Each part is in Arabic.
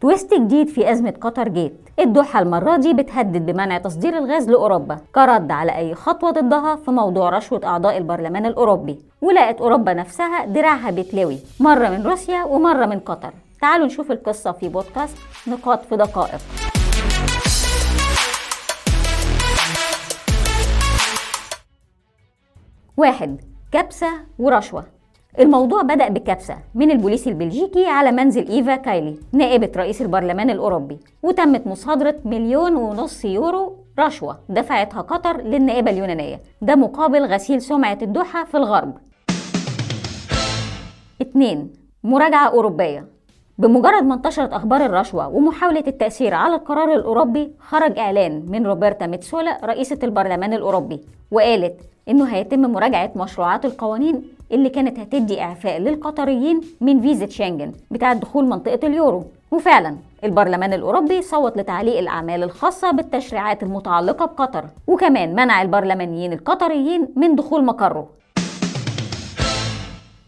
تويست جديد في أزمة قطر جيت. الدوحة المرة دي بتهدد بمنع تصدير الغاز لأوروبا. كرد على أي خطوة ضدها في موضوع رشوة أعضاء البرلمان الأوروبي. ولقت أوروبا نفسها دراعها بيتلوي مرة من روسيا ومرة من قطر. تعالوا نشوف القصة في بودكاست نقاط في دقائق. واحد كبسة ورشوة. الموضوع بدأ بكبسة من البوليس البلجيكي على منزل إيفا كايلي نائبة رئيس البرلمان الأوروبي وتمت مصادرة مليون ونص يورو رشوة دفعتها قطر للنائبة اليونانية. ده مقابل غسيل سمعة الدوحة في الغرب. 2 مراجعة أوروبية. بمجرد ما انتشرت أخبار الرشوة ومحاولة التأثير على القرار الأوروبي خرج إعلان من روبرتا ميتسولا رئيسة البرلمان الأوروبي وقالت إنه هيتم مراجعة مشروعات القوانين اللي كانت هتدي إعفاء للقطريين من فيزا شنجن بتاعة دخول منطقة اليورو. وفعلا البرلمان الأوروبي صوت لتعليق الأعمال الخاصة بالتشريعات المتعلقة بقطر. وكمان منع البرلمانيين القطريين من دخول مقره.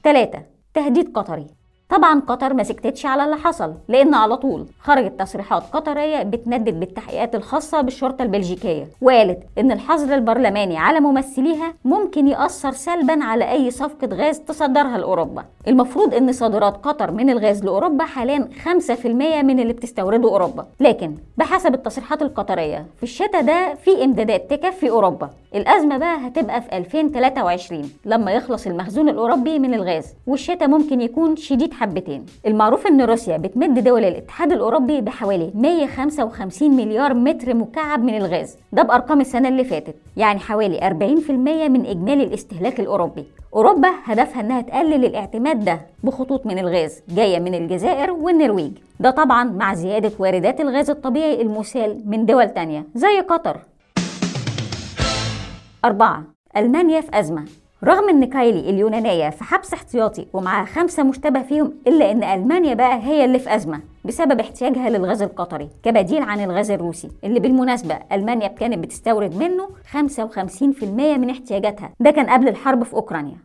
3. تهديد قطري. طبعا قطر ما سكتتش على اللي حصل لأن على طول خرجت تصريحات قطرية بتندد بالتحقيقات الخاصة بالشرطة البلجيكية. وقالت إن الحظر البرلماني على ممثليها ممكن يأثر سلبا على أي صفقة غاز تصدرها لأوروبا. المفروض إن صادرات قطر من الغاز لأوروبا حاليا 5% من اللي بتستورده أوروبا. لكن بحسب التصريحات القطرية في الشتاء ده في امدادات تكفي أوروبا. الأزمة بقى هتبقى في 2023 لما يخلص المخزون الأوروبي من الغاز والشتاء ممكن يكون شديد حبتين. المعروف إن روسيا بتمد دول الاتحاد الأوروبي بحوالي 155 مليار متر مكعب من الغاز. ده بأرقام السنة اللي فاتت يعني حوالي 40% من إجمالي الاستهلاك الأوروبي. أوروبا هدفها إنها تقلل الاعتماد ده بخطوط من الغاز جاية من الجزائر والنرويج. ده طبعا مع زيادة واردات الغاز الطبيعي المسال من دول تانية زي قطر. أربعة ألمانيا في أزمة. رغم ان كايلي اليونانية في حبس احتياطي ومعاها خمسة مشتبه فيهم إلا إن ألمانيا بقى هي اللي في أزمة بسبب احتياجها للغاز القطري كبديل عن الغاز الروسي اللي بالمناسبة ألمانيا كانت بتستورد منه 55% من احتياجاتها. ده كان قبل الحرب في أوكرانيا.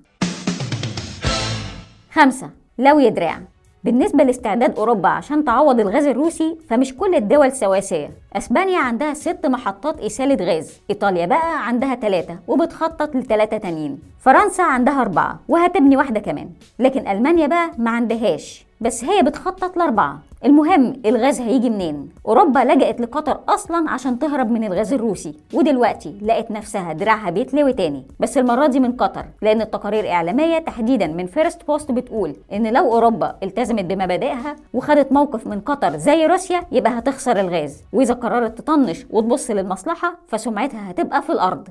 خمسة لوي دراع. بالنسبة لاستعداد أوروبا عشان تعوض الغاز الروسي فمش كل الدول سواسية. أسبانيا عندها ست محطات إسالة غاز إيطاليا بقى عندها ثلاثة وبتخطط لثلاثة تانيين. فرنسا عندها أربعة وهتبني واحدة كمان. لكن ألمانيا بقى ما عندهاش. بس هي بتخطط لأربعة. المهم الغاز هيجي منين؟ أوروبا لجأت لقطر أصلا عشان تهرب من الغاز الروسي ودلوقتي لقت نفسها دراعها بيتلوي تاني. بس المرة دي من قطر لأن التقارير اعلاميه تحديدا من Firstpost بتقول إن لو أوروبا التزمت بمبادئها وخدت موقف من قطر زي روسيا يبقى هتخسر الغاز. وإذا قررت تطنش وتبص للمصلحة فسمعتها هتبقى في الأرض.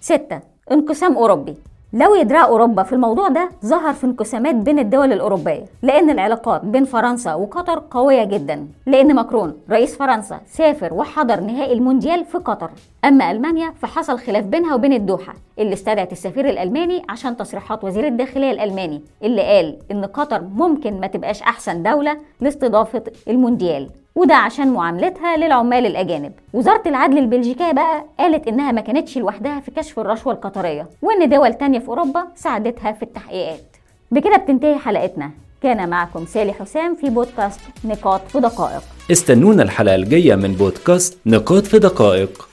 6 انقسام أوروبي. لو يدرى أوروبا في الموضوع ده ظهر في انقسامات بين الدول الأوروبية لأن العلاقات بين فرنسا وقطر قوية جدا لأن ماكرون رئيس فرنسا سافر وحضر نهائي المونديال في قطر. أما ألمانيا فحصل خلاف بينها وبين الدوحة اللي استدعت السفير الألماني عشان تصريحات وزير الداخلية الألماني اللي قال إن قطر ممكن ما تبقاش أحسن دولة لاستضافة المونديال. وده عشان معاملتها للعمال الأجانب. وزارة العدل البلجيكية بقى قالت إنها ما كانتش لوحدها في كشف الرشوة القطرية وإن دول تانية في أوروبا ساعدتها في التحقيقات. بكده بتنتهي حلقتنا. كان معكم سالي حسام في بودكاست نقاط في دقائق. استنونا الحلقة الجاية من بودكاست نقاط في دقائق.